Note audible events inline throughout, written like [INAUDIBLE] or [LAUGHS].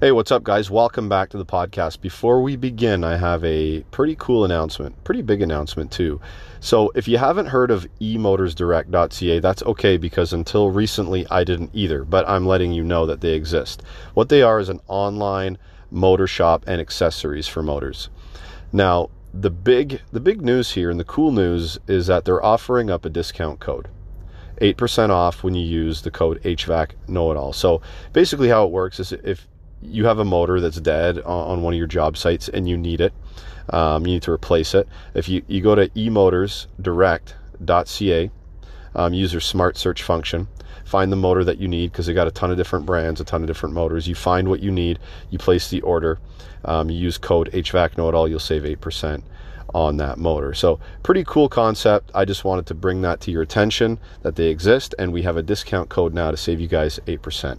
Hey, what's up, guys? Welcome back to the podcast. Before we begin, I have a pretty cool announcement, pretty big announcement, too. So, if you haven't heard of emotorsdirect.ca, that's okay because until recently I didn't either, but I'm letting you know that they exist. What they are is an online motor shop and accessories for motors. Now, the big the big news here and the cool news is that they're offering up a discount code. 8% off when you use the code HVAC know it all. So basically how it works is if you have a motor that's dead on one of your job sites and you need it, um, you need to replace it. If you, you go to emotorsdirect.ca, um, use your smart search function, find the motor that you need because they got a ton of different brands, a ton of different motors. You find what you need, you place the order, um, you use code HVAC know it all, you'll save 8% on that motor. So, pretty cool concept. I just wanted to bring that to your attention that they exist, and we have a discount code now to save you guys 8%.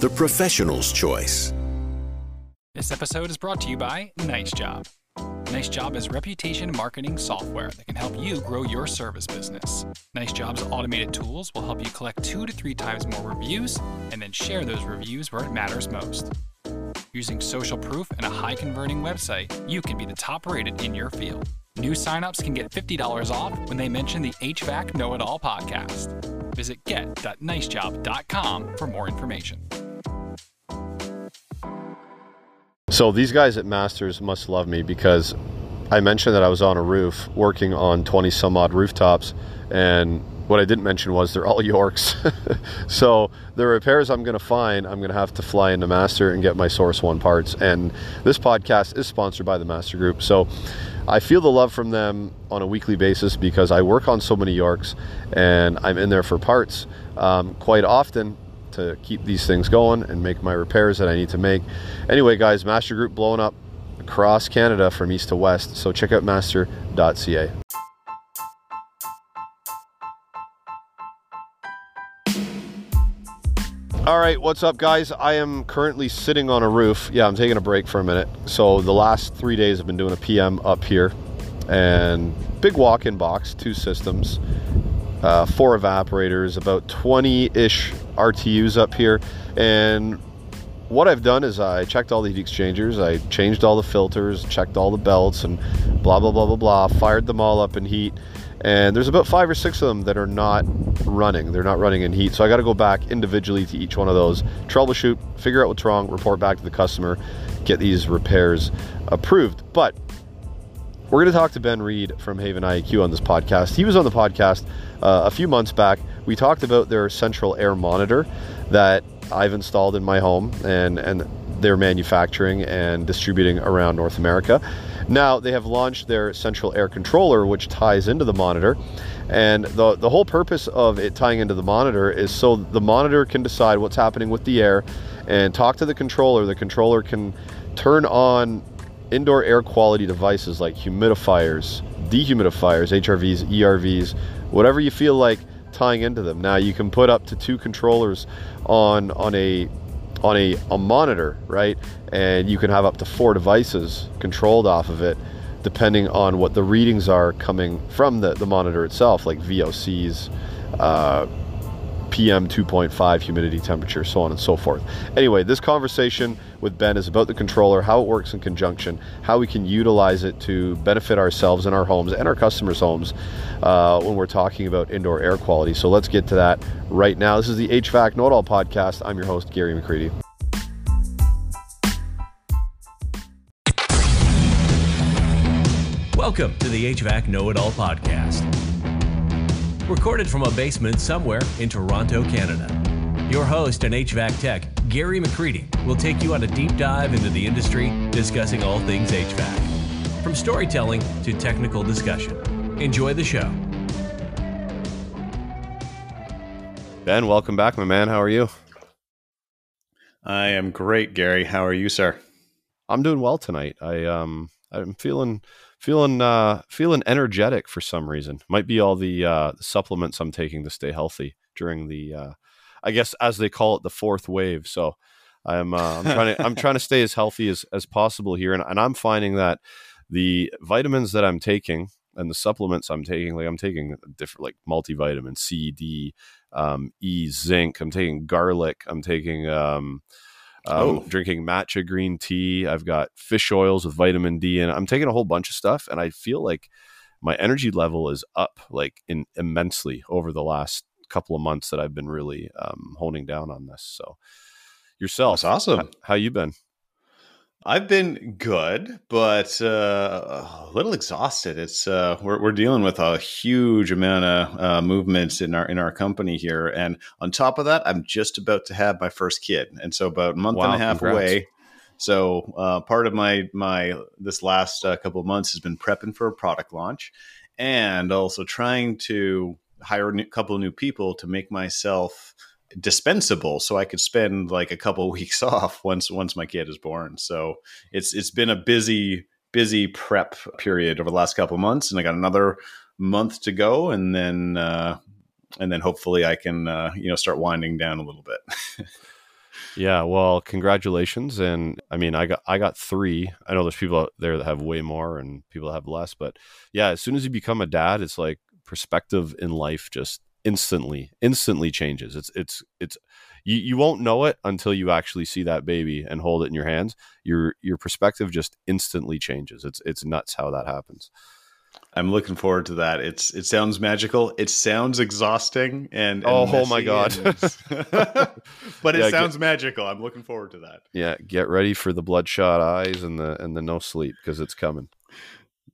the professional's choice. This episode is brought to you by Nice Job. Nice Job is reputation marketing software that can help you grow your service business. Nice Job's automated tools will help you collect two to three times more reviews and then share those reviews where it matters most. Using social proof and a high converting website, you can be the top rated in your field. New signups can get $50 off when they mention the HVAC Know It All podcast. Visit get.nicejob.com for more information. So these guys at Masters must love me because I mentioned that I was on a roof working on 20 some odd rooftops and what I didn't mention was they're all [LAUGHS] Yorks. [LAUGHS] so the repairs I'm going to find, I'm going to have to fly into Master and get my Source One parts. And this podcast is sponsored by the Master Group. So I feel the love from them on a weekly basis because I work on so many Yorks and I'm in there for parts um, quite often to keep these things going and make my repairs that I need to make. Anyway, guys, Master Group blowing up across Canada from east to west. So check out master.ca. All right, what's up, guys? I am currently sitting on a roof. Yeah, I'm taking a break for a minute. So, the last three days I've been doing a PM up here and big walk in box, two systems uh, four evaporators, about 20 ish RTUs up here. And what I've done is I checked all the heat exchangers, I changed all the filters, checked all the belts, and blah, blah, blah, blah, blah, fired them all up in heat. And there's about five or six of them that are not running. They're not running in heat. So I got to go back individually to each one of those, troubleshoot, figure out what's wrong, report back to the customer, get these repairs approved. But we're going to talk to Ben Reed from Haven IAQ on this podcast. He was on the podcast uh, a few months back. We talked about their central air monitor that I've installed in my home and, and they're manufacturing and distributing around North America. Now they have launched their central air controller, which ties into the monitor. And the, the whole purpose of it tying into the monitor is so the monitor can decide what's happening with the air and talk to the controller. The controller can turn on indoor air quality devices like humidifiers, dehumidifiers, HRVs, ERVs, whatever you feel like tying into them. Now you can put up to two controllers on on a on a, a monitor, right? And you can have up to four devices controlled off of it depending on what the readings are coming from the, the monitor itself, like VOCs, uh, PM 2.5 humidity temperature, so on and so forth. Anyway, this conversation with Ben is about the controller, how it works in conjunction, how we can utilize it to benefit ourselves and our homes and our customers' homes uh, when we're talking about indoor air quality. So let's get to that right now. This is the HVAC Know It All podcast. I'm your host, Gary McCreadie. Welcome to the HVAC Know It All podcast recorded from a basement somewhere in Toronto, Canada. Your host and HVAC tech, Gary McCreadie, will take you on a deep dive into the industry, discussing all things HVAC, from storytelling to technical discussion. Enjoy the show. Ben, welcome back, my man. How are you? I am great, Gary. How are you, sir? I'm doing well tonight. I um I'm feeling feeling uh feeling energetic for some reason. Might be all the uh supplements I'm taking to stay healthy during the uh I guess as they call it the fourth wave. So I'm uh, I'm trying to I'm trying to [LAUGHS] stay as healthy as as possible here and, and I'm finding that the vitamins that I'm taking and the supplements I'm taking, like I'm taking different like multivitamin C, D, um, E, zinc. I'm taking garlic. I'm taking um, oh. drinking matcha green tea. I've got fish oils with vitamin D, and I'm taking a whole bunch of stuff. And I feel like my energy level is up like in immensely over the last couple of months that I've been really um, honing down on this. So yourself, That's awesome. How, how you been? I've been good, but uh, a little exhausted. It's uh, we're we're dealing with a huge amount of uh, movements in our in our company here, and on top of that, I'm just about to have my first kid, and so about a month wow, and a half congrats. away. So uh, part of my my this last uh, couple of months has been prepping for a product launch, and also trying to hire a couple new people to make myself dispensable so I could spend like a couple of [LAUGHS] weeks off once once my kid is born. So it's it's been a busy busy prep period over the last couple months and I got another month to go and then uh and then hopefully I can uh you know start winding down a little bit. [LAUGHS] yeah, well, congratulations and I mean I got I got 3. I know there's people out there that have way more and people that have less, but yeah, as soon as you become a dad, it's like perspective in life just instantly instantly changes. It's it's it's you, you won't know it until you actually see that baby and hold it in your hands. Your your perspective just instantly changes. It's it's nuts how that happens. I'm looking forward to that. It's it sounds magical. It sounds exhausting and, and oh, oh my god. [LAUGHS] but it yeah, sounds get, magical. I'm looking forward to that. Yeah get ready for the bloodshot eyes and the and the no sleep because it's coming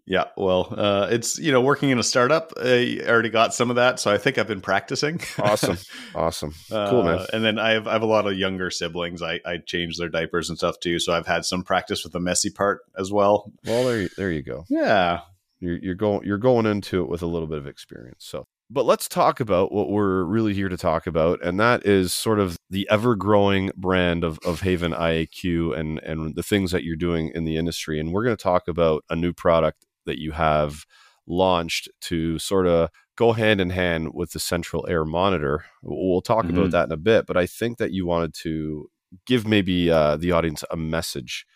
yeah, well, uh, it's you know working in a startup. I already got some of that, so I think I've been practicing. awesome, [LAUGHS] awesome, cool man. Uh, and then I have I have a lot of younger siblings. I I change their diapers and stuff too, so I've had some practice with the messy part as well. Well, there you, there you go. Yeah, you're, you're going you're going into it with a little bit of experience. So, but let's talk about what we're really here to talk about, and that is sort of the ever growing brand of of Haven IAQ and and the things that you're doing in the industry. And we're going to talk about a new product that you have launched to sort of go hand in hand with the central air monitor. We'll talk mm-hmm. about that in a bit, but I think that you wanted to give maybe uh, the audience a message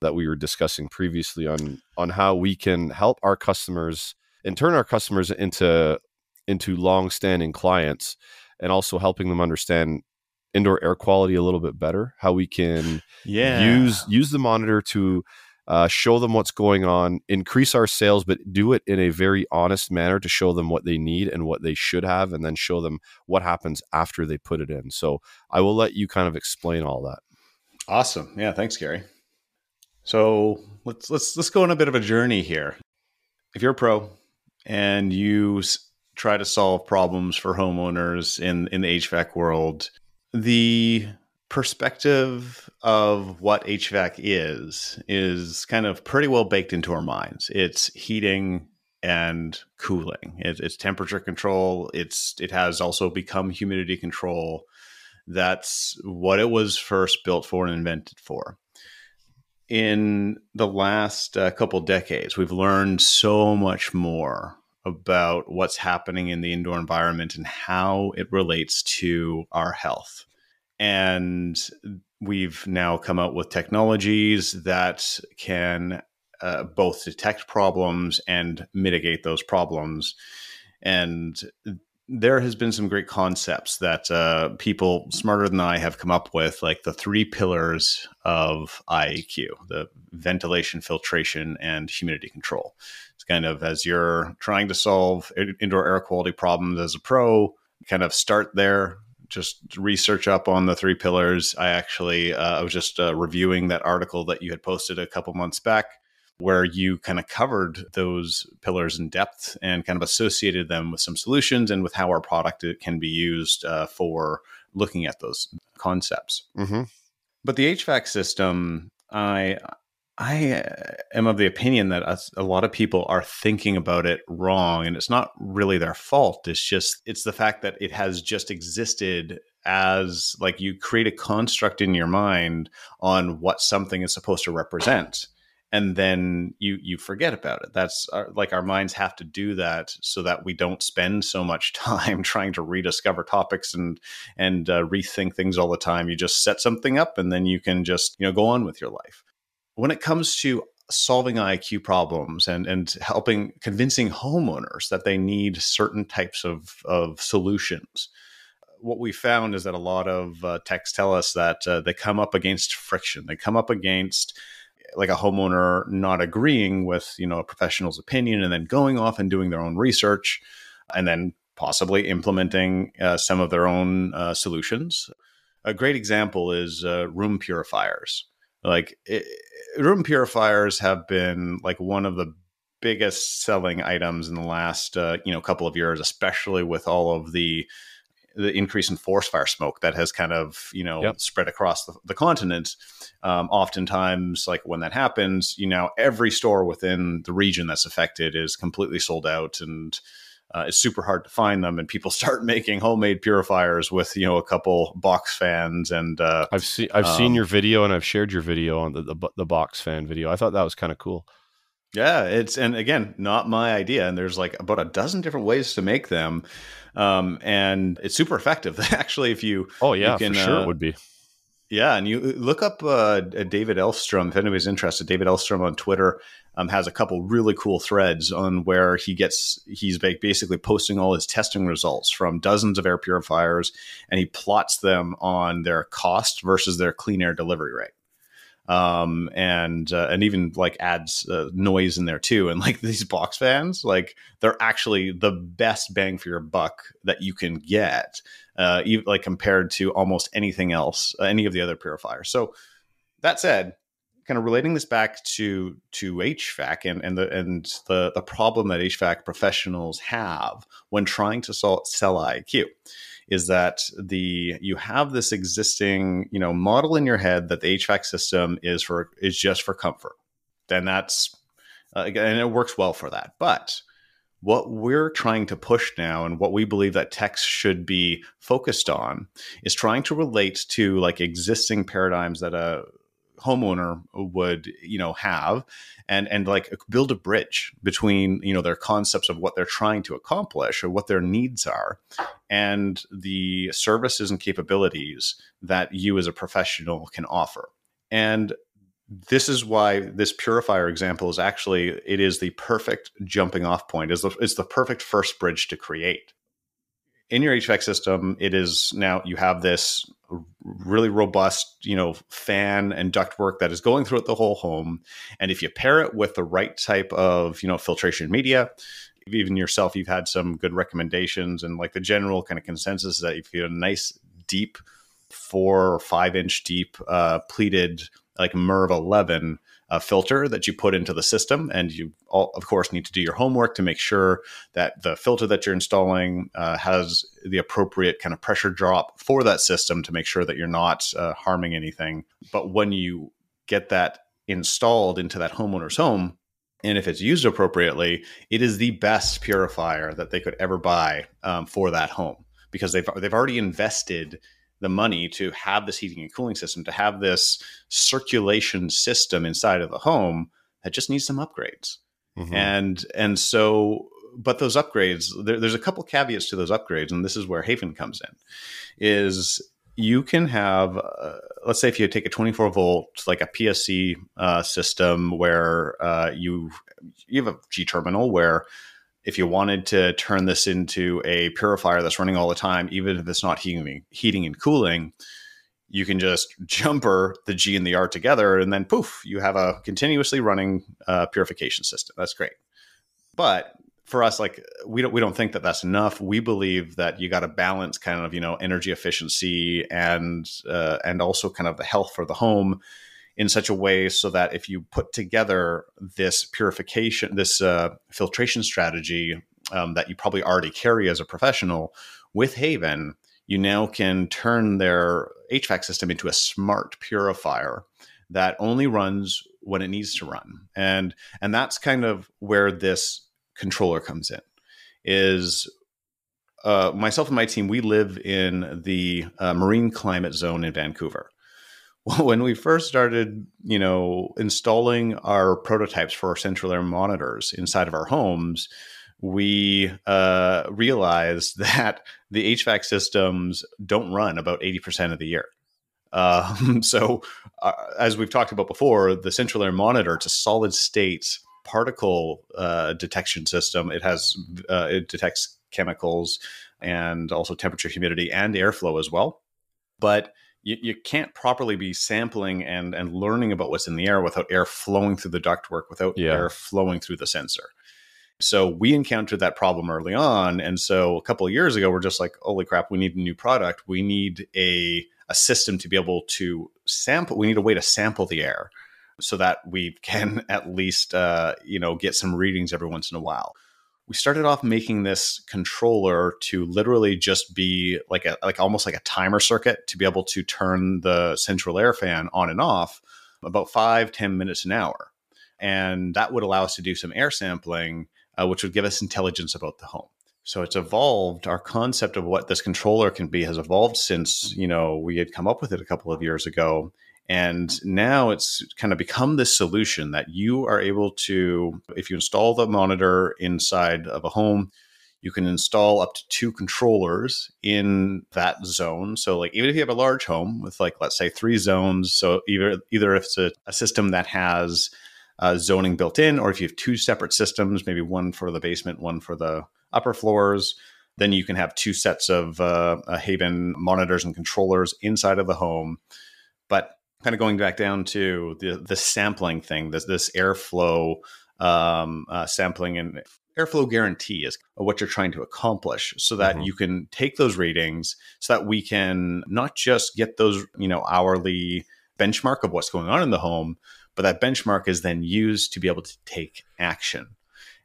that we were discussing previously on on how we can help our customers and turn our customers into into long-standing clients and also helping them understand indoor air quality a little bit better how we can yeah. use use the monitor to uh, show them what's going on, increase our sales, but do it in a very honest manner to show them what they need and what they should have, and then show them what happens after they put it in. So I will let you kind of explain all that. Awesome. Yeah. Thanks, Gary. So let's let's let's go on a bit of a journey here. If you're a pro and you try to solve problems for homeowners in in the HVAC world, the perspective of what HVAC is is kind of pretty well baked into our minds. It's heating and cooling. It, it's temperature control. It's it has also become humidity control. That's what it was first built for and invented for. In the last uh, couple decades, we've learned so much more about what's happening in the indoor environment and how it relates to our health and we've now come out with technologies that can uh, both detect problems and mitigate those problems. And there has been some great concepts that uh, people smarter than I have come up with, like the three pillars of IAQ: the ventilation, filtration, and humidity control. It's kind of as you're trying to solve indoor air quality problems as a pro, kind of start there, just research up on the three pillars. I actually uh, I was just uh, reviewing that article that you had posted a couple months back, where you kind of covered those pillars in depth and kind of associated them with some solutions and with how our product can be used uh, for looking at those concepts. Mm-hmm. But the HVAC system, I I uh, am of the opinion that a, a, lot of people are thinking about it wrong, and it's not really their fault. It's just it's the fact that it has just existed as like you create a construct in your mind on what something is supposed to represent and then you you forget about it. That's our, like our minds have to do that so that we don't spend so much [LAUGHS] time trying to rediscover topics and and uh, rethink things all the time. You just set something up and then you can just you know go on with your life when it comes to solving IQ problems and and helping convincing homeowners that they need certain types of of solutions what we found is that a lot of uh, techs tell us that uh, they come up against friction. They come up against like a homeowner not agreeing with you know a professional's opinion and then going off and doing their own research and then possibly implementing uh, some of their own uh, solutions. A great example is uh, room purifiers like it, room purifiers have been like one of the biggest selling items in the last uh, you know couple of years especially with all of the the increase in forest fire smoke that has kind of you know yep. spread across the, the continent. Um, oftentimes, like when that happens, you know every store within the region that's affected is completely sold out, and uh, it's super hard to find them. And people [LAUGHS] start making homemade purifiers with you know a couple box fans. And uh, I've seen I've um, seen your video, and I've shared your video on the the, the box fan video. I thought that was kind of cool. Yeah, it's and again, not my idea. And there's like about a dozen different ways to make them, um, and it's super effective. [LAUGHS] Actually, if you oh yeah, you can, for sure uh, it would be. Yeah, and you look up uh, David Elfstrom if anybody's interested. David Elfstrom on Twitter um, has a couple really cool threads on where he gets he's basically posting all his testing results from dozens of air purifiers, and he plots them on their cost versus their clean air delivery rate um, and uh, and even like adds uh, noise in there too. And like [LAUGHS] these box fans, like they're actually the best bang for your buck that you can get, uh, even, like compared to almost anything else, uh, any of the other purifiers. So that said, kind of relating this back to to HVAC and and the and the the problem that HVAC professionals have when trying to sell, sell IAQ is that the you have this existing you know model in your head that the HVAC system is for is just for comfort. Then that's uh, and it works well for that. But what we're trying to push now and what we believe that techs should be focused on is trying to relate to like existing paradigms that a homeowner would you know have and and like build a bridge between you know their concepts of what they're trying to accomplish or what their needs are and the services and capabilities that you as a professional can offer. And this is why this purifier example is actually it is the perfect jumping off point is the, it's the perfect first bridge to create in your HVAC system, it is now you have this really robust, you know, fan and ductwork that is going throughout the whole home. And if you pair it with the right type of, you know, filtration media, even yourself, you've had some good recommendations and like the general kind of consensus that if you have a nice deep four or five inch deep uh, pleated like MERV 11 a filter that you put into the system. And you, all, of course, need to do your homework to make sure that the filter that you're installing uh, has the appropriate kind of pressure drop for that system to make sure that you're not uh, harming anything. But when you get that installed into that homeowner's home, and if it's used appropriately, it is the best purifier that they could ever buy um, for that home because they've they've already invested the money to have this heating and cooling system, to have this circulation system inside of the home that just needs some upgrades. Mm-hmm. And and so, but those upgrades, there, there's a couple caveats to those upgrades, and this is where Haven comes in. Is you can have, uh, let's say, if you take a 24 volt, like a PSC uh, system, where uh, you you have a G terminal where if you wanted to turn this into a purifier that's running all the time, even if it's not heating, heating and cooling, you can just [LAUGHS] jumper the G and the R together, and then poof, you have a continuously running uh, purification system. That's great. But for us, like we don't we don't think that that's enough. We believe that you got to balance kind of you know energy efficiency and uh, and also kind of the health for the home in such a way so that if you put together this purification, this uh, filtration strategy um, that you probably already carry as a professional with Haven, you now can turn their HVAC system into a smart purifier that only runs when it needs to run. And and that's kind of where this controller comes in. Is uh, myself and my team, we live in the uh, marine climate zone in Vancouver. [LAUGHS] When we first started, you know, installing our prototypes for our central air monitors inside of our homes, we uh, realized [LAUGHS] that the HVAC systems don't run about 80% of the year. Um, [LAUGHS] so, uh, as we've talked about before, the central air monitor, it's a solid state particle uh, detection system. It has uh, it detects chemicals and also temperature, humidity, and airflow as well. But you, you can't properly be sampling and and learning about what's in the air without air flowing through the ductwork, without yeah. air flowing through the sensor. So we encountered that problem early on, and so a couple of years ago, we're just like, "Holy crap! We need a new product. We need a a system to be able to sample. We need a way to sample the air." so that we can [LAUGHS] at least uh, you know get some readings every once in a while we started off making this controller to literally just be like a like almost like a timer circuit to be able to turn the central air fan on and off about five ten minutes an hour. And that would allow us to do some air sampling uh, which would give us intelligence about the home. So it's evolved our concept of what this controller can be has evolved since you know we had come up with it a couple of years ago and now it's kind of become this solution that you are able to, if you install the monitor inside of a home, you can install up to two controllers in that zone. So, like, even if you have a large home with, like, let's say three zones, so either either if it's a, a system that has uh, zoning built in, or if you have two separate systems, maybe one for the basement, one for the upper floors, then you can have two sets of uh, Haven monitors and controllers inside of the home. But kind of going back down to the the sampling thing, this this airflow um, uh, sampling and airflow guarantee is what you're trying to accomplish, so that mm-hmm. you can take those readings, so that we can not just get those you know hourly benchmark of what's going on in the home, but that benchmark is then used to be able to take action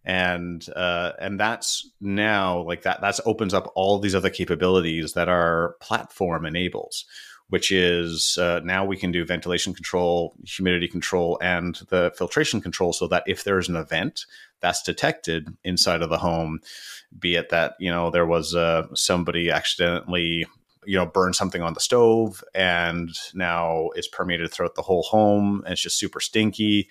and uh, and that's now like that that's opens up all these other capabilities that our platform enables which is uh, now we can do ventilation control, humidity control, and the filtration control so that if there's an event that's detected inside of the home, be it that, you know, there was uh, somebody accidentally you know burn something on the stove and now it's permeated throughout the whole home and it's just super stinky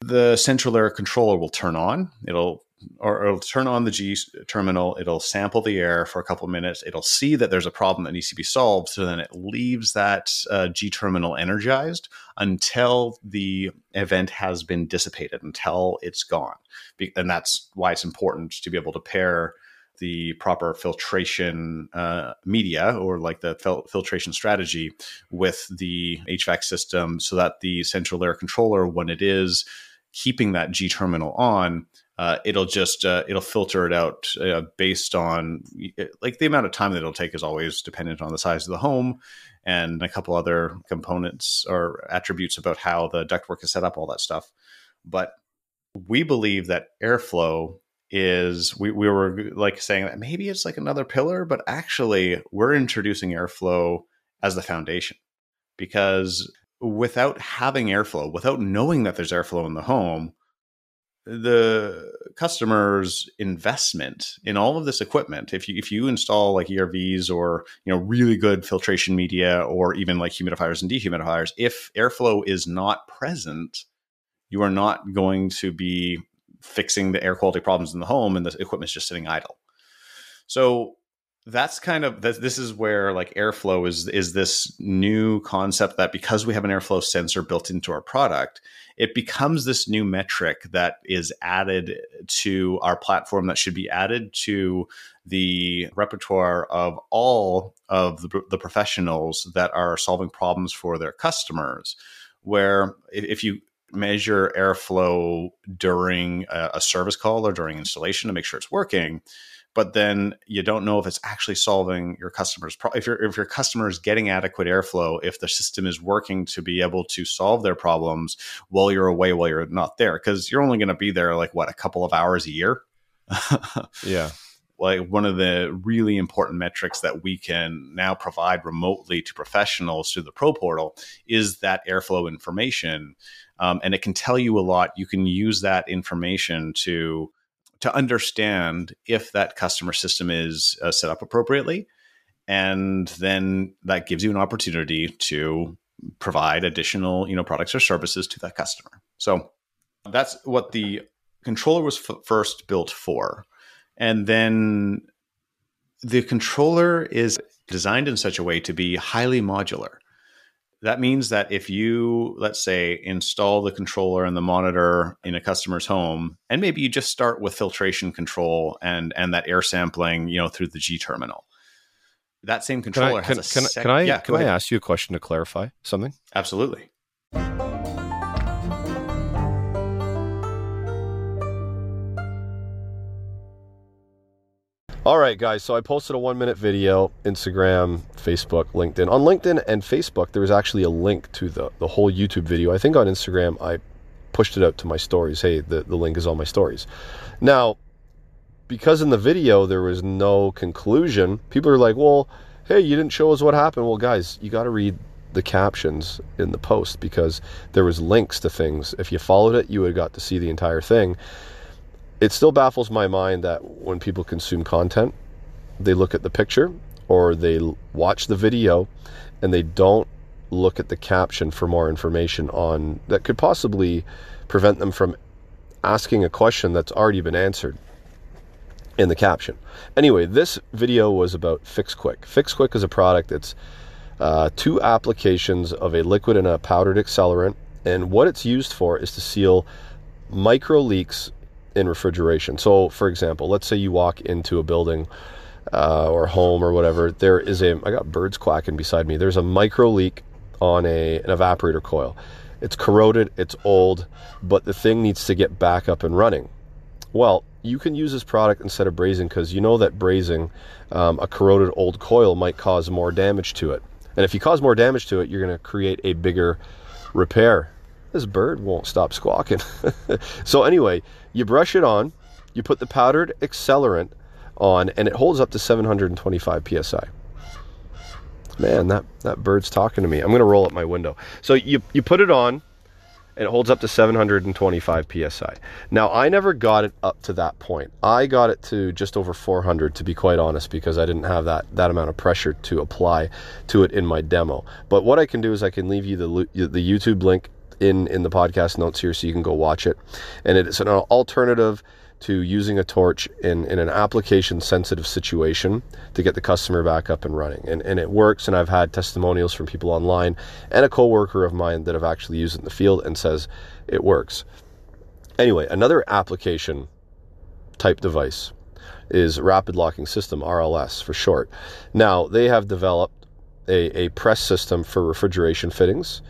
the central air controller will turn on. It'll or it'll turn on the G terminal, it'll sample the air for a couple of minutes, it'll see that there's a problem that needs to be solved. So then it leaves that uh, G terminal energized until the event has been dissipated, until it's gone. And that's why it's important to be able to pair the proper filtration uh, media or like the fil- filtration strategy with the HVAC system so that the central air controller, when it is keeping that G terminal on, uh, it'll just uh, it'll filter it out uh, based on like the amount of time that it'll take is always dependent on the size of the home and a couple other components or attributes about how the ductwork is set up all that stuff. But we believe that airflow is we, we were like saying that maybe it's like another pillar but actually we're introducing airflow as the foundation because without having airflow without knowing that there's airflow in the home the customer's investment in all of this equipment if you if you install like ERVs or you know really good filtration media or even like humidifiers and dehumidifiers if airflow is not present you are not going to be fixing the air quality problems in the home and the equipment's just sitting idle. So that's kind of this is where like airflow is is this new concept that because we have an airflow sensor built into our product it becomes this new metric that is added to our platform that should be added to the repertoire of all of the, the professionals that are solving problems for their customers where if you measure airflow during a, a service call or during installation to make sure it's working but then you don't know if it's actually solving your customers pro- if your if your customer is getting adequate airflow if the system is working to be able to solve their problems while you're away while you're not there because you're only going to be there like what a couple of hours a year? [LAUGHS] Yeah. Like one of the really important metrics that we can now provide remotely to professionals through the pro portal is that airflow information um, and it can tell you a lot. You can use that information to to understand if that customer system is uh, set up appropriately. And then that gives you an opportunity to provide additional, you know, products or services to that customer. So that's what the controller was f- first built for. And then the controller is designed in such a way to be highly modular. That means that if you, let's say, install the controller and the monitor in a customer's home, and maybe you just start with filtration control and and that air sampling, you know, through the G terminal. That same controller can I, has a can, sec- can I yeah, can I ask you a question to clarify something? Absolutely. All right, guys. So I posted a one minute video, Instagram, Facebook, LinkedIn. On LinkedIn and Facebook, there was actually a link to the, the whole YouTube video. I think on Instagram, I pushed it out to my stories. Hey, the, the link is on my stories. Now, because in the video there was no conclusion, people are like, well, hey, you didn't show us what happened. Well, guys, you got to read the captions in the post because there was links to things. If you followed it, you would have got to see the entire thing it still baffles my mind that when people consume content, they look at the picture or they watch the video and they don't look at the caption for more information on that could possibly prevent them from asking a question that's already been answered in the caption. Anyway, this video was about Fix Quick. Fix Quick is a product that's uh, two applications of a liquid and a powdered accelerant, and what it's used for is to seal micro leaks in refrigeration. So, for example, let's say you walk into a building uh, or home or whatever. There is a I got birds quacking beside me. There's a micro leak on a an evaporator coil. It's corroded. It's old, but the thing needs to get back up and running. Well, you can use this product instead of brazing because you know that brazing um, a corroded old coil might cause more damage to it. And if you cause more damage to it, you're going to create a bigger repair. This bird won't stop squawking. [LAUGHS] so, anyway, you brush it on, you put the powdered accelerant on, and it holds up to 725 psi. Man, that, that bird's talking to me. I'm going to roll up my window. So, you, you put it on, and it holds up to 725 psi. Now, I never got it up to that point. I got it to just over 400 to be quite honest because I didn't have that that amount of pressure to apply to it in my demo. But what I can do is I can leave you the the YouTube link in in the podcast notes here so you can go watch it. And it's an alternative to using a torch in, in an application sensitive situation to get the customer back up and running. And, and it works. And I've had testimonials from people online and a coworker of mine that have actually used it in the field and says it works. Anyway, another application type device is Rapid Locking System, RLS for short. Now, they have developed a, a press system for refrigeration fittings.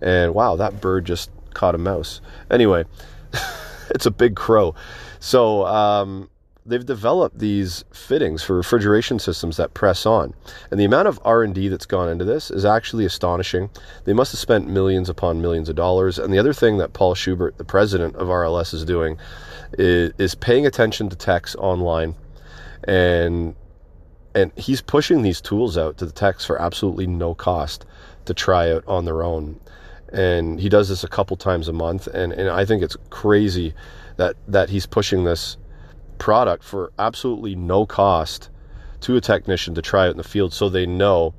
And wow, that bird just caught a mouse. Anyway, [LAUGHS] it's a big crow. So um, they've developed these fittings for refrigeration systems that press on, and the amount of R and D that's gone into this is actually astonishing. They must have spent millions upon millions of dollars. And the other thing that Paul Schubert, the president of RLS, is doing is, is paying attention to techs online, and and he's pushing these tools out to the techs for absolutely no cost to try out on their own and he does this a couple times a month and, and i think it's crazy that that he's pushing this product for absolutely no cost to a technician to try it in the field so they know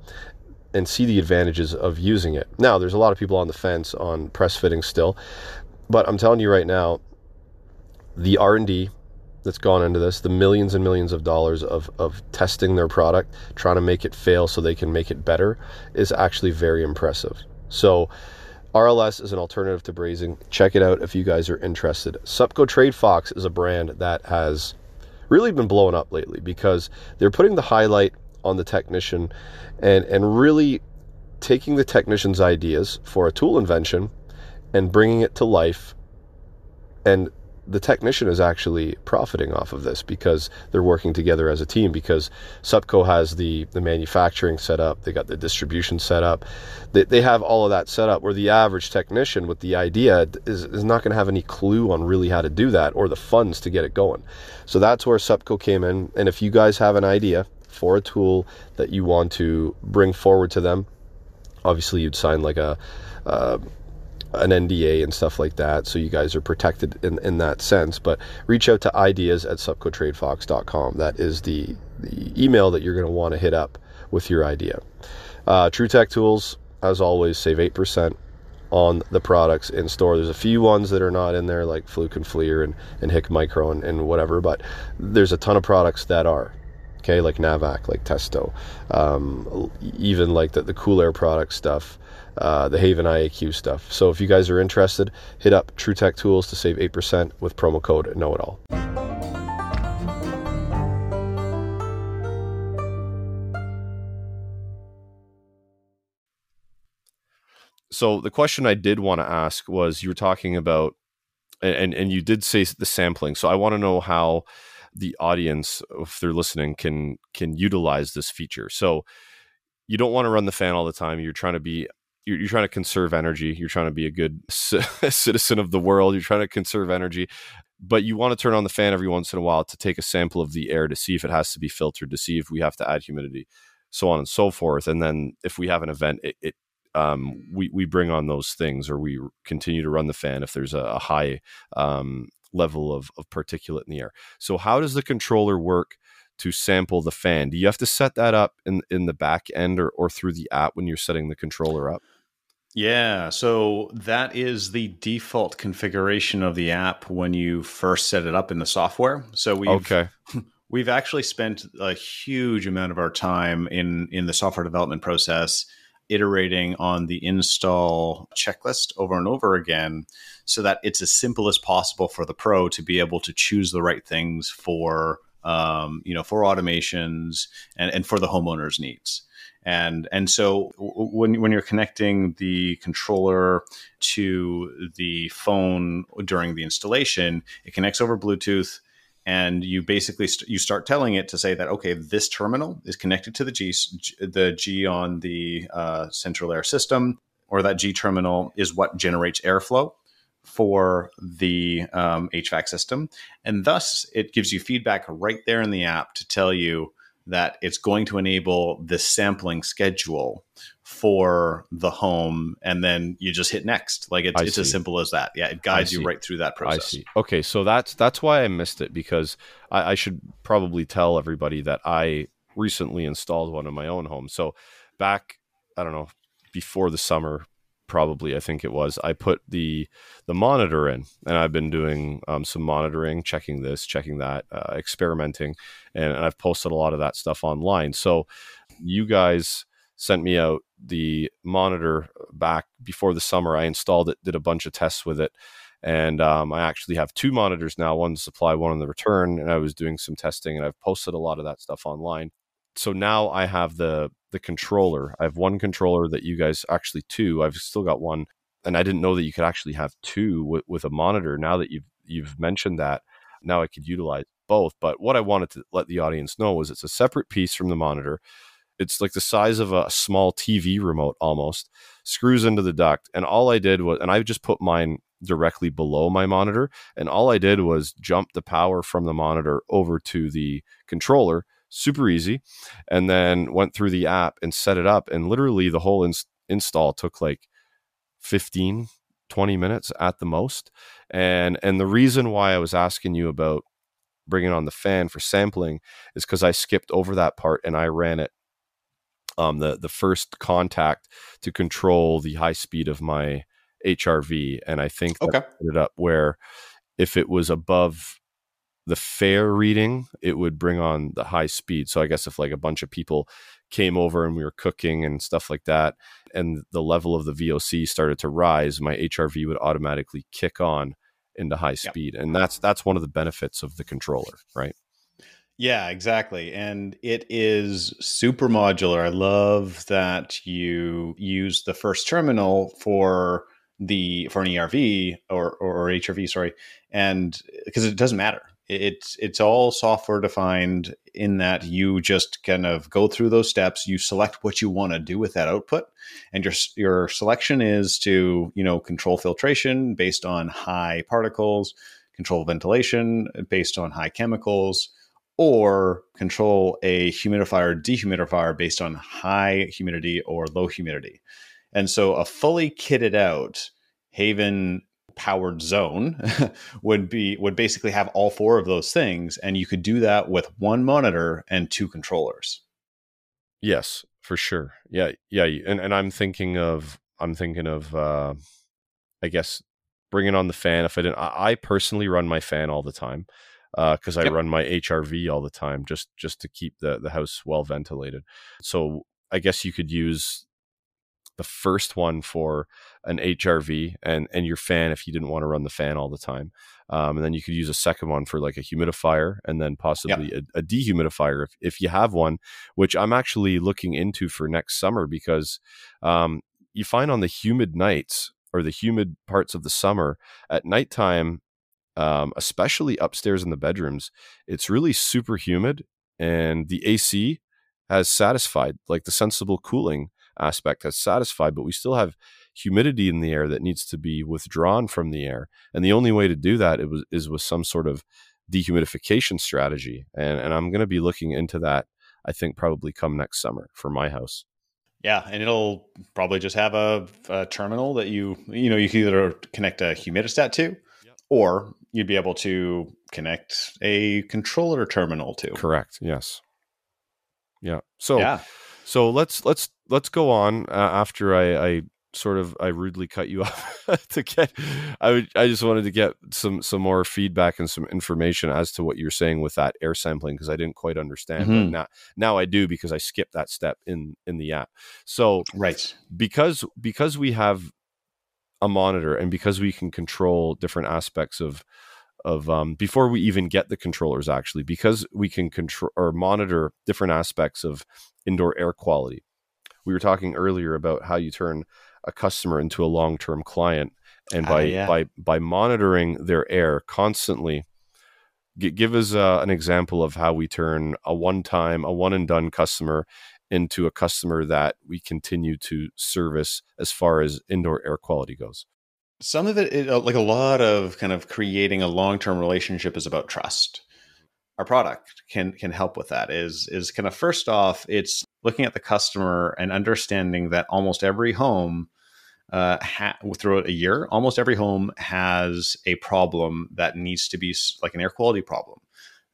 and see the advantages of using it. Now there's a lot of people on the fence on press fitting still but i'm telling you right now the r&d that's gone into this the millions and millions of dollars of, of testing their product trying to make it fail so they can make it better is actually very impressive. So RLS is an alternative to brazing. Check it out if you guys are interested. Supco Trade Fox is a brand that has really been blowing up lately because they're putting the highlight on the technician and and really taking the technician's ideas for a tool invention and bringing it to life and the technician is actually profiting off of this because they're working together as a team because Supco has the, the manufacturing set up, they got the distribution set up, they, they have all of that set up where the average technician with the idea is, is not going to have any clue on really how to do that or the funds to get it going. So that's where Supco came in. And if you guys have an idea for a tool that you want to bring forward to them, obviously you'd sign like a, uh, an NDA and stuff like that, so you guys are protected in, in that sense. But reach out to ideas at supcotradefox.com. That is the, the email that you're going to want to hit up with your idea. Uh, True Tech Tools, as always, save 8% on the products in store. There's a few ones that are not in there, like Fluke and FLIR and, and HIKMICRO and, and whatever, but there's a ton of products that are okay, like Navac, like Testo, um, even like the, the Cool Air product stuff, uh, the Haven IAQ stuff. So if you guys are interested, hit up True Tech Tools to save 8% with promo code Know It All. So the question I did want to ask was you were talking about and and you did say the sampling. So I want to know how the audience, if they're listening, can can utilize this feature. So you don't want to run the fan all the time. You're trying to be you're, you're trying to conserve energy. You're trying to be a good c- [LAUGHS] citizen of the world. You're trying to conserve energy, but you want to turn on the fan every once in a while to take a sample of the air to see if it has to be filtered, to see if we have to add humidity, so on and so forth. And then if we have an event, it, it um, we we bring on those things, or we continue to run the fan if there's a, a high um, level of, of particulate in the air. So how does the controller work to sample the fan? Do you have to set that up in, in the back end or, or through the app when you're setting the controller up? Yeah, so that is the default configuration of the app when you first set it up in the software. So we've okay. [LAUGHS] we've actually spent a huge amount of our time in in the software development process iterating on the install checklist over and over again so that it's as simple as possible for the pro to be able to choose the right things for um, you know for automations and, and for the homeowner's needs and and so when when you're connecting the controller to the phone during the installation it connects over bluetooth and you basically st- you start telling it to say that okay this terminal is connected to the g the g on the uh, central air system or that g terminal is what generates airflow for the um, hvac system. And thus it gives you feedback right there in the app to tell you that it's going to enable this sampling schedule for the home and then you just hit next. Like it's, it's as simple as that. Yeah it guides you right through that process. i see. Okay so that's that's why i missed it because I, I should probably tell everybody that i recently installed one in my own home. So back i don't know before the summer probably I think it was I put the the monitor in and I've been doing um, some monitoring checking this checking that uh, experimenting and, and I've posted a lot of that stuff online. So you guys sent me out the monitor back before the summer. I installed it did a bunch of tests with it and um, I actually have two monitors now one supply one on the return and I was doing some testing and I've posted a lot of that stuff online so now I have the the controller. I have one controller that you guys actually two. I've still got one, and I didn't know that you could actually have two with, with a monitor. Now that you've you've mentioned that, now I could utilize both. But what I wanted to let the audience know was it's a separate piece from the monitor. It's like the size of a small TV remote almost, screws into the duct. And all I did was, and I just put mine directly below my monitor. And all I did was jump the power from the monitor over to the controller super easy. And then went through the app and set it up. And literally the whole ins- install took like 15, 20 minutes at the most. And and the reason why I was asking you about bringing on the fan for sampling is because I skipped over that part and I ran it um, the the first contact to control the high speed of my HRV, and I think that okay. ended up where if it was above the fair reading, it would bring on the high speed. So I guess if like a bunch of people came over and we were cooking and stuff like that, and the level of the VOC started to rise, my HRV would automatically kick on into high speed. Yep. And that's that's one of the benefits of the controller, right? Yeah, exactly. And it is super modular. I love that you use the first terminal for the for an ERV or or HRV, sorry, and because it doesn't matter it's it's all software defined in that you just kind of go through those steps you select what you want to do with that output and your your selection is to you know control filtration based on high particles control ventilation based on high chemicals or control a humidifier dehumidifier based on high humidity or low humidity. And so a fully kitted out Haven powered zone [LAUGHS] would be would basically have all four of those things and you could do that with one monitor and two controllers yes for sure yeah yeah and, and i'm thinking of i'm thinking of uh i guess bringing on the fan if i didn't i, I personally run my fan all the time because uh, I yep. run my HRV all the time just just to keep the the house well ventilated. So I guess you could use the first one for an HRV and and your fan if you didn't want to run the fan all the time. Um, and then you could use a second one for like a humidifier and then possibly yep. a, a, dehumidifier if, if you have one, which I'm actually looking into for next summer because um, you find on the humid nights or the humid parts of the summer at nighttime, um, especially upstairs in the bedrooms, it's really super humid and the AC has satisfied like the sensible cooling aspect has satisfied, but we still have humidity in the air that needs to be withdrawn from the air. And the only way to do that was, is with some sort of dehumidification strategy. And, and I'm going to be looking into that, I think, probably come next summer for my house. Yeah, and it'll probably just have a, a terminal that you you know you can either connect a humidistat to, yep. or you'd be able to connect a controller terminal to. Correct. Yes. Yeah. So yeah. So let's let's let's go on uh, after I, I sort of I rudely cut you [LAUGHS] off to get I would I just wanted to get some some more feedback and some information as to what you're saying with that air sampling because I didn't quite understand mm-hmm. but now now I do because I skipped that step in in the app. So right because because we have a monitor and because we can control different aspects of of um, before we even get the controllers actually because we can control or monitor different aspects of indoor air quality we were talking earlier about how you turn a customer into a long-term client and by uh, yeah. by by monitoring their air constantly. G- give us uh, an example of how we turn a one-time a one and done customer into a customer that we continue to service as far as indoor air quality goes. Some of it, it uh, like a lot of kind of creating a long-term relationship is about trust our product can can help with that is is kind of first off it's looking at the customer and understanding that almost every home uh, ha- throughout a year almost every home has a problem that needs to be like an air quality problem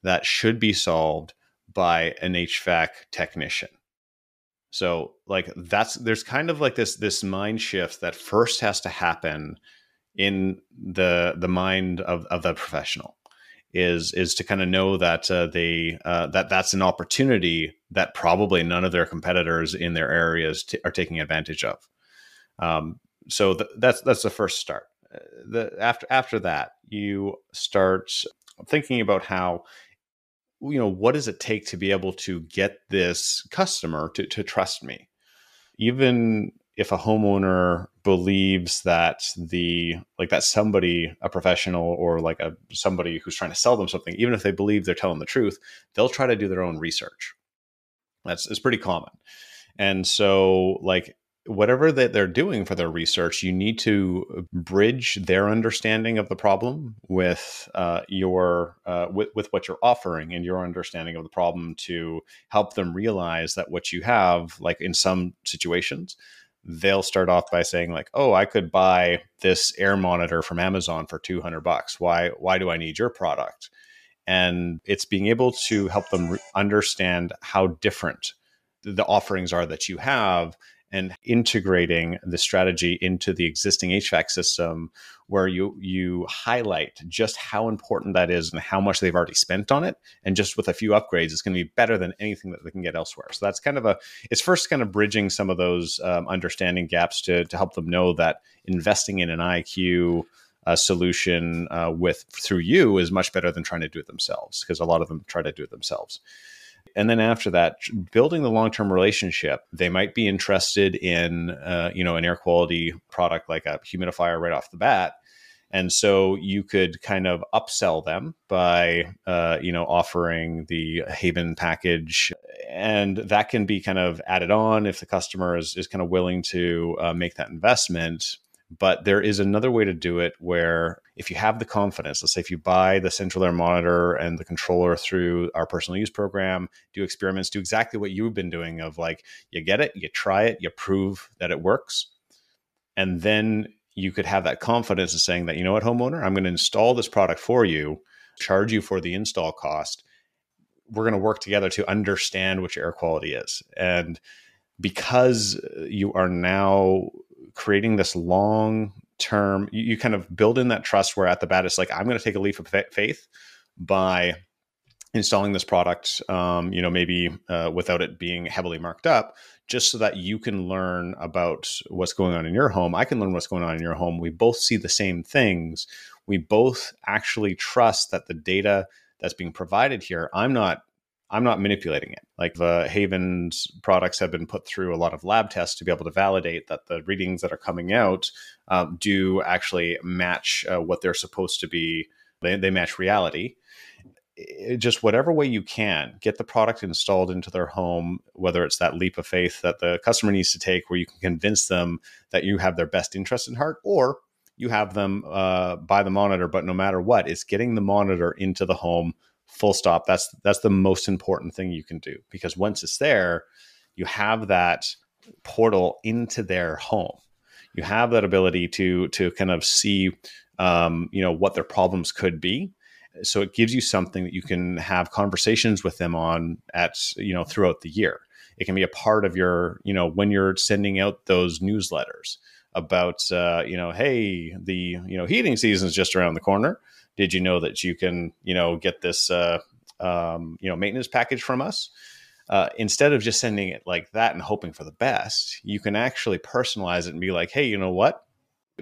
that should be solved by an hvac technician. So like that's there's kind of like this this mind shift that first has to happen in the the mind of, of the professional is is to kind of know that uh, they uh, that that's an opportunity that probably none of their competitors in their areas t- are taking advantage of. Um, so th- that's that's the first start. Uh, the after after that, you start thinking about how you know what does it take to be able to get this customer to to trust me, even if a homeowner believes that the like that somebody a professional or like a somebody who's trying to sell them something even if they believe they're telling the truth they'll try to do their own research. That's is pretty common. And so like whatever that they're doing for their research you need to bridge their understanding of the problem with uh, your uh, with, with what you're offering and your understanding of the problem to help them realize that what you have like in some situations they'll start off by saying like, "Oh, I could buy this air monitor from Amazon for 200 bucks. Why why do I need your product?" And it's being able to help them re- understand how different the offerings are that you have and integrating the strategy into the existing HVAC system where you you highlight just how important that is and how much they've already spent on it. And just with a few upgrades it's going to be better than anything that they can get elsewhere. So that's kind of a it's first kind of bridging some of those um, understanding gaps to to help them know that investing in an IAQ uh, solution uh, with through you is much better than trying to do it themselves because a lot of them try to do it themselves and then after that building the long-term relationship they might be interested in uh, you know an air quality product like a humidifier right off the bat. And so you could kind of upsell them by uh, you know offering the haven package. And that can be kind of added on if the customer is, is kind of willing to uh, make that investment but there is another way to do it where if you have the confidence, let's say if you buy the central air monitor and the controller through our personal use program, do experiments, do exactly what you've been doing of like you get it, you try it, you prove that it works. And then you could have that confidence in saying that, you know what, homeowner, I'm going to install this product for you, charge you for the install cost. We're going to work together to understand what your air quality is. And because you are now creating this long term, you, you, kind of build in that trust where at the bat it's like, I'm going to take a leap of faith by installing this product, um, you know, maybe uh, without it being heavily marked up, just so that you can learn about what's going on in your home. I can learn what's going on in your home. We both see the same things. We both actually trust that the data that's being provided here, I'm not I'm not manipulating it. Like the Haven's products have been put through a lot of lab tests to be able to validate that the readings that are coming out um, do actually match uh, what they're supposed to be. They, they match reality just whatever way you can get the product installed into their home whether it's that leap of faith that the customer needs to take where you can convince them that you have their best interest in heart or you have them uh, buy the monitor but no matter what it's getting the monitor into the home full stop that's that's the most important thing you can do because once it's there you have that portal into their home. You have that ability to to kind of see um, you know what their problems could be. So it gives you something that you can have conversations with them on at you know throughout the year. It can be a part of your you know when you're sending out those newsletters about uh, you know hey the you know heating season is just around the corner did you know that you can you know get this uh, um, you know maintenance package from us? Uh, instead of just sending it like that and hoping for the best you can actually personalize it and be like hey you know what?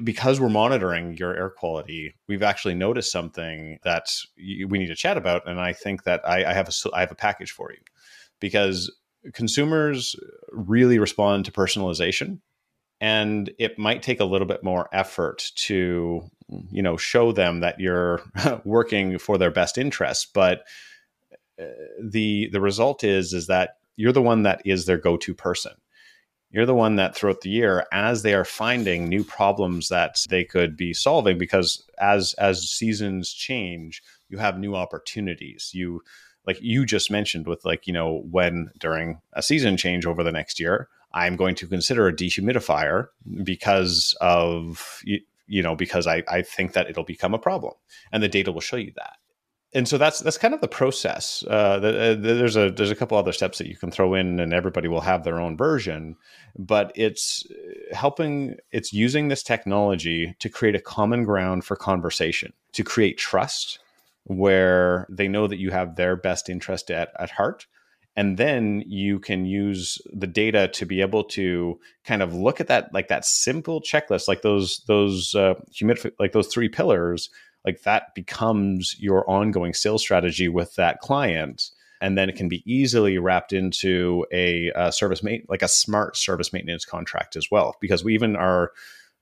Because we're monitoring your air quality, we've actually noticed something that we need to chat about, and I think that I, I have a I have a package for you. Because consumers really respond to personalization, and it might take a little bit more effort to you know show them that you're [LAUGHS] working for their best interests, but uh, the the result is is that you're the one that is their go to person. You're the one that throughout the year as they are finding new problems that they could be solving because as as seasons change you have new opportunities. You like you just mentioned with like you know when during a season change over the next year i'm going to consider a dehumidifier because of you know because i, I think that it'll become a problem and the data will show you that and so that's that's kind of the process. Uh, the, uh, there's a there's a couple other steps that you can throw in, and everybody will have their own version. But it's uh, helping. It's using this technology to create a common ground for conversation, to create trust, where they know that you have their best interest at at heart, and then you can use the data to be able to kind of look at that like that simple checklist, like those those uh, humidif- like those three pillars like that becomes your ongoing sales strategy with that client and then it can be easily wrapped into a, a service mate like a smart service maintenance contract as well because we even are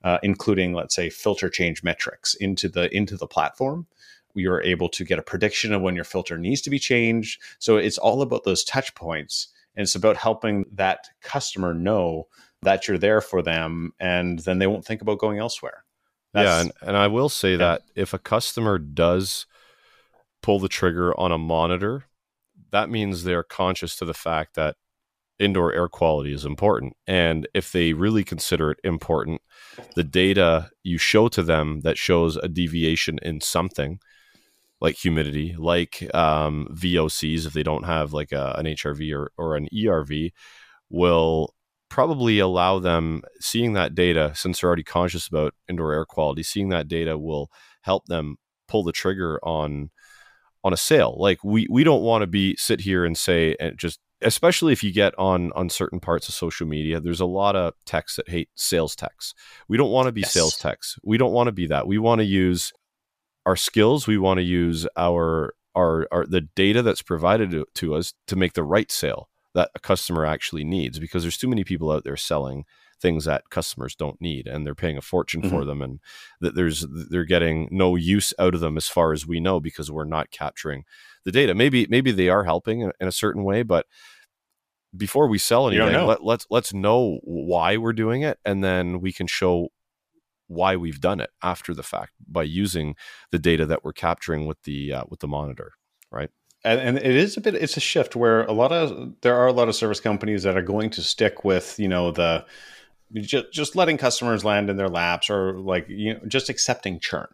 uh, including let's say filter change metrics into the into the platform you're able to get a prediction of when your filter needs to be changed so it's all about those touch points and it's about helping that customer know that you're there for them and then they won't think about going elsewhere that's, yeah, and, and I will say yeah. that if a customer does pull the trigger on a monitor, that means they're conscious to the fact that indoor air quality is important. And if they really consider it important, the data you show to them that shows a deviation in something like humidity, like um, VOCs, if they don't have like a, an HRV or, or an ERV, will probably allow them seeing that data since they're already conscious about indoor air quality seeing that data will help them pull the trigger on on a sale. Like we we don't want to be sit here and say and just especially if you get on on certain parts of social media there's a lot of texts that hate sales texts we don't want to be yes. sales texts we don't want to be that. We want to use our skills we want to use our our, our the data that's provided to, to us to make the right sale that a customer actually needs because there's too many people out there selling things that customers don't need and they're paying a fortune mm-hmm. for them and that there's they're getting no use out of them as far as we know because we're not capturing the data maybe maybe they are helping in, in a certain way but before we sell anything let, let's let's know why we're doing it and then we can show why we've done it after the fact by using the data that we're capturing with the uh, with the monitor right? And, and it is a bit it's a shift where a lot of there are a lot of service companies that are going to stick with you know the just, just letting customers land in their laps or like you know just accepting churn.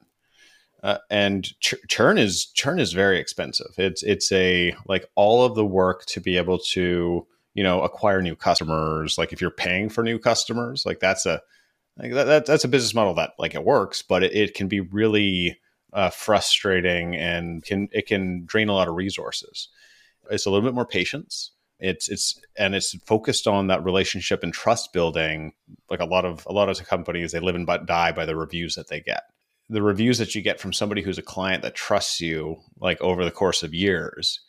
Uh, and ch- churn is churn is very expensive. It's it's a like all of the work to be able to you know acquire new customers. Like if you're paying for new customers like that's a like that, that that's a business model that like it works but it, it can be really uh, frustrating and can it can drain a lot of resources. It's a little bit more patience. It's it's and it's focused on that relationship and trust building. Like a lot of a lot of companies they live and die by the reviews that they get. The reviews that you get from somebody who's a client that trusts you like over the course of years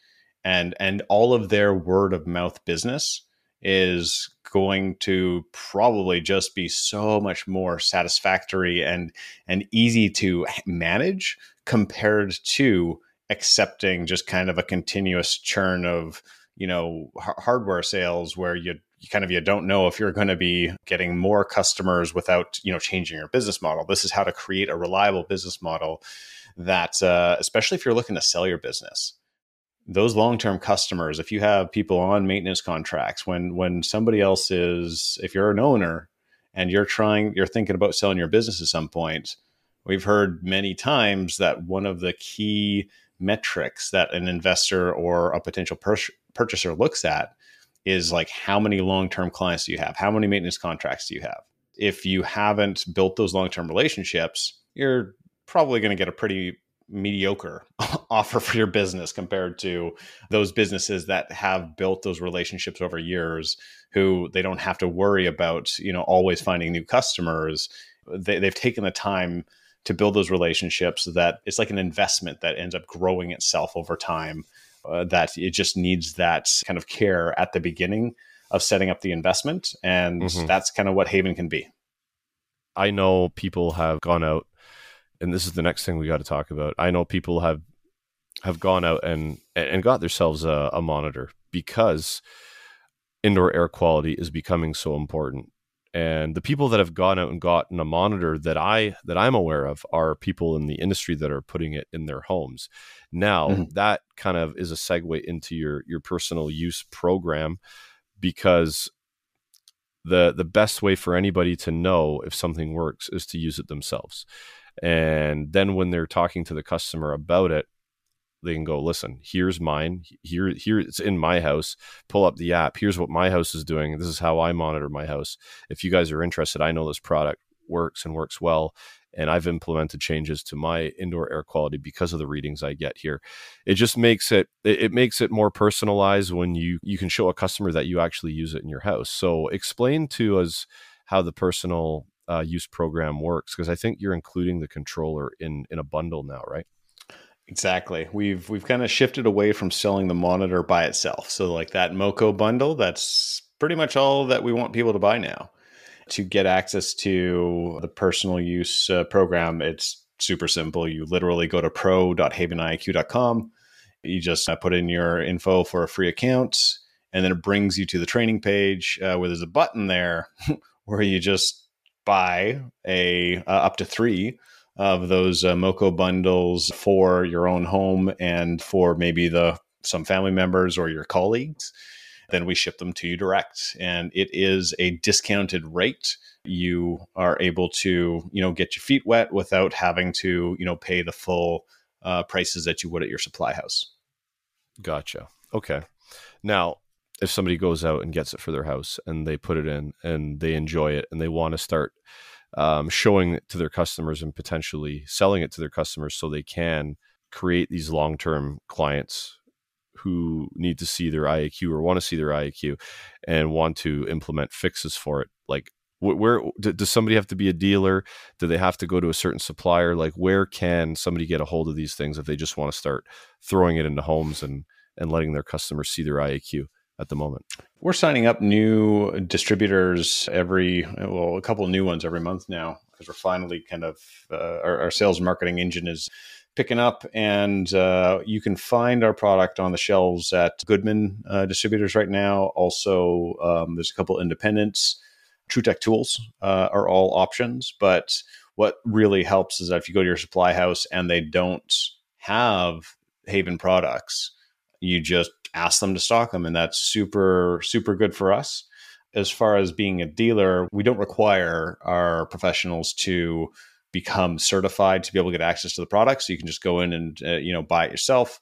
and and all of their word of mouth business is going to probably just be so much more satisfactory and and easy to manage compared to accepting just kind of a continuous churn of you know h- hardware sales where you, you kind of you don't know if you're going to be getting more customers without you know changing your business model. This is how to create a reliable business model that uh, especially if you're looking to sell your business those long-term customers if you have people on maintenance contracts when when somebody else is if you're an owner and you're trying you're thinking about selling your business at some point we've heard many times that one of the key metrics that an investor or a potential pur- purchaser looks at is like how many long-term clients do you have? How many maintenance contracts do you have? If you haven't built those long-term relationships you're probably going to get a pretty mediocre [LAUGHS] offer for your business compared to those businesses that have built those relationships over years who they don't have to worry about you know always finding new customers they, they've taken the time to build those relationships so that it's like an investment that ends up growing itself over time uh, that it just needs that kind of care at the beginning of setting up the investment and mm-hmm. that's kind of what haven can be i know people have gone out and this is the next thing we got to talk about. I know people have have gone out and and got themselves a, a monitor because indoor air quality is becoming so important. And the people that have gone out and gotten a monitor that i that i'm aware of are people in the industry that are putting it in their homes. Now mm-hmm. that kind of is a segue into your your personal use program because the the best way for anybody to know if something works is to use it themselves and then when they're talking to the customer about it they can go listen here's mine. Here here it's in my house. Pull up the app. Here's what my house is doing. This is how i monitor my house. If you guys are interested i know this product works and works well and i've implemented changes to my indoor air quality because of the readings i get here. It just makes it it makes it more personalized when you you can show a customer that you actually use it in your house. So explain to us how the personal uh, use program works because i think you're including the controller in in a bundle now right Exactly. We've we've kind of shifted away from selling the monitor by itself. So like that Moco bundle, that's pretty much all that we want people to buy now. To get access to the personal use uh, program, it's super simple. You literally go to pro.haveniaq.com. You just uh, put in your info for a free account, and then it brings you to the training page uh, where there's a button there [LAUGHS] where you just buy a uh, up to three of those uh, Moco bundles for your own home and for maybe the some family members or your colleagues, then we ship them to you direct. And it is a discounted rate. You are able to, you know, get your feet wet without having to, you know, pay the full uh, prices that you would at your supply house. Gotcha. Okay. Now, if somebody goes out and gets it for their house and they put it in and they enjoy it and they want to start um, showing it to their customers and potentially selling it to their customers so they can create these long term clients who need to see their IAQ or want to see their IAQ and want to implement fixes for it. Like, where does somebody have to be a dealer? Do they have to go to a certain supplier? Like, where can somebody get a hold of these things if they just want to start throwing it into homes and and letting their customers see their IAQ? At the moment? We're signing up new distributors every, well, a couple new ones every month now because we're finally kind of, uh, our, our, sales marketing engine is picking up and uh, you can find our product on the shelves at Goodman uh, distributors right now. Also, um, there's a couple independents. TruTech tools uh, are all options, but what really helps is that if you go to your supply house and they don't have Haven products, you just ask them to stock them, and that's super super good for us. as far as being a dealer, we don't require our professionals to become certified to be able to get access to the product. So you can just go in and uh, you know buy it yourself.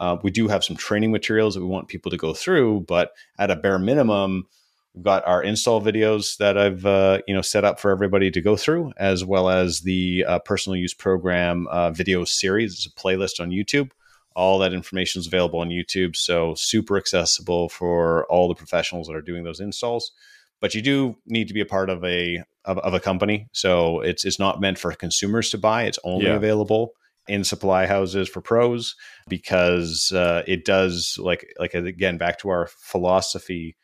Uh, we do have some training materials that we want people to go through, but at a bare minimum, we've got our install videos that I've uh, you know set up for everybody to go through, as well as the uh, personal use program uh, video series. It's a playlist on YouTube. All that information is available on YouTube, so super accessible for all the professionals that are doing those installs. But you do need to be a part of a of, of a company, so it's it's not meant for consumers to buy. It's only Yeah. available in supply houses for pros because uh, it does like like again back to our philosophy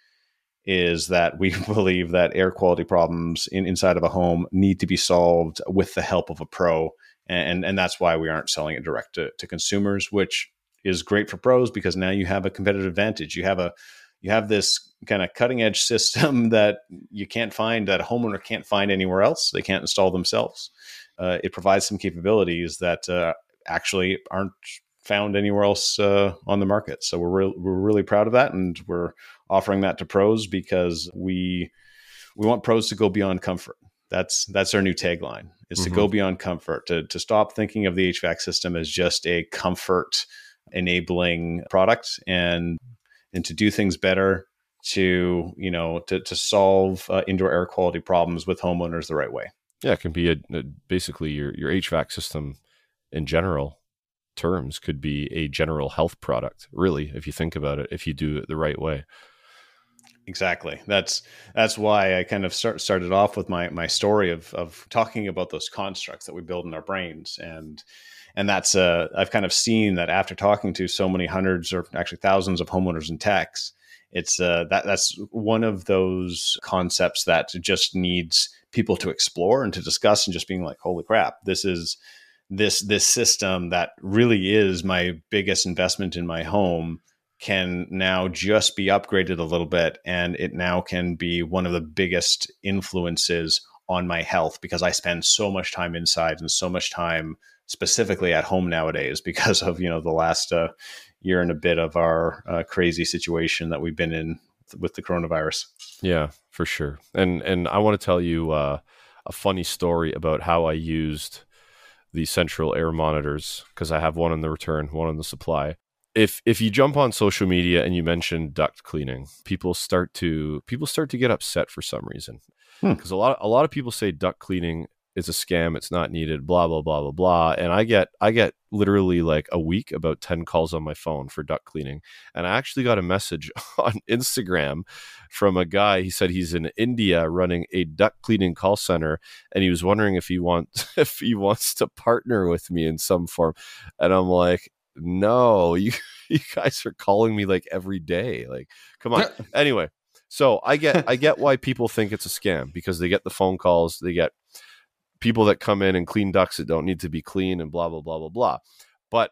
is that we [LAUGHS] believe that air quality problems in, inside of a home need to be solved with the help of a pro and and that's why we aren't selling it direct to, to consumers which is great for pros because now you have a competitive advantage you have a you have this kind of cutting edge [LAUGHS] system that you can't find that a homeowner can't find anywhere else they can't install themselves uh, it provides some capabilities that uh, actually aren't found anywhere else uh, on the market. So we're re- we're really proud of that, and we're offering that to pros because we we want pros to go beyond comfort. That's that's our new tagline: is to go beyond comfort, to to stop thinking of the HVAC system as just a comfort enabling product, and and to do things better. To you know, to to solve uh, indoor air quality problems with homeowners the right way. Yeah, it can be a, a- basically your your HVAC system in general terms could be a general health product. Really, if you think about it, if you do it the right way. Exactly. That's that's why I kind of start, started off with my my story of of talking about those constructs that we build in our brains and and that's uh I've kind of seen that after talking to so many hundreds or actually thousands of homeowners and techs, it's uh that that's one of those concepts that just needs people to explore and to discuss and just being like, holy crap, this is this this system that really is my biggest investment in my home can now just be upgraded a little bit and it now can be one of the biggest influences on my health because I spend so much time inside and so much time specifically at home nowadays [LAUGHS] because of you know the last uh, year and a bit of our uh, crazy situation that we've been in with the coronavirus. Yeah, for sure. And and I want to tell you uh, a funny story about how I used the central air monitors because I have one in the return, one in the supply. If if you jump on social media and you mention duct cleaning, people start to people start to get upset for some reason Hmm. because a lot a lot of people say duct cleaning is a scam, it's not needed, blah blah blah blah blah. And I get I get literally like a week about ten calls on my phone for duct cleaning, and I actually got a message [LAUGHS] on Instagram from a guy. He said he's in India running a duct cleaning call center, and he was wondering if he wants [LAUGHS] if he wants to partner with me in some form. And I'm like, no, you [LAUGHS] you guys are calling me like every day. Like, come on. [LAUGHS] anyway, so I get I get why people think it's a scam because they get the phone calls, they get people that come in and clean ducts that don't need to be clean and blah blah blah blah blah. But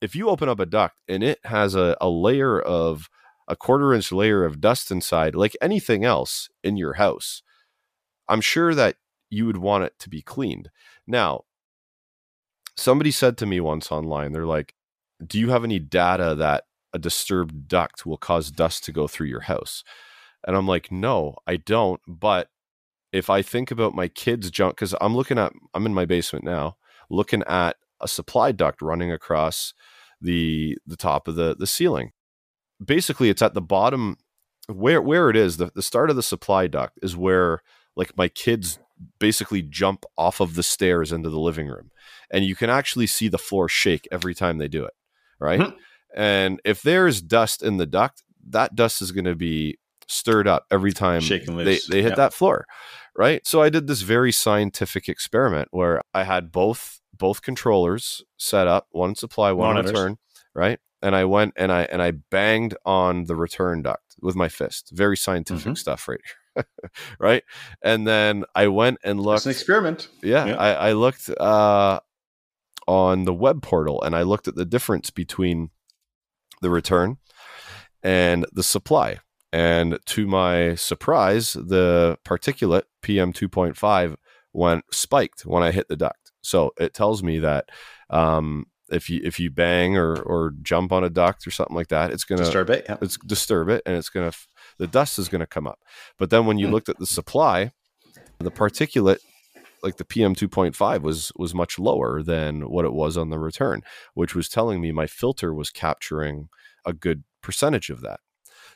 if you open up a duct and it has a, a layer of a quarter inch layer of dust inside, like anything else in your house, I'm sure that you would want it to be cleaned. Now, somebody said to me once online, they're like, Do you have any data that a disturbed duct will cause dust to go through your house? And I'm like, No, I don't. But if I think about my kids' junk, because I'm looking at, I'm in my basement now, looking at a supply duct running across the the top of the the ceiling. Basically, it's at the bottom where where it is. The, the start of the supply duct is where like my kids basically jump off of the stairs into the living room, and you can actually see the floor shake every time they do it. Right, Mhm. and if there's dust in the duct, that dust is going to be stirred up every time they, they hit that floor right so i did this very scientific experiment where i had both both controllers set up one supply one Monitors. return right and i went and i and i banged on the return duct with my fist very scientific Mhm. stuff right here [LAUGHS] right and then i went and looked. It's an experiment. yeah, Yeah. I, I looked uh, on the web portal and I looked at the difference between the return and the supply. And to my surprise, the particulate PM 2.5 went spiked when I hit the duct. So it tells me that um, if you if you bang or or jump on a duct or something like that, it's gonna Disturb it. Yeah. it's disturb it and it's gonna the dust is going to come up. But then when you looked at the supply, the particulate like the PM 2.5 was was much lower than what it was on the return, which was telling me my filter was capturing a good percentage of that.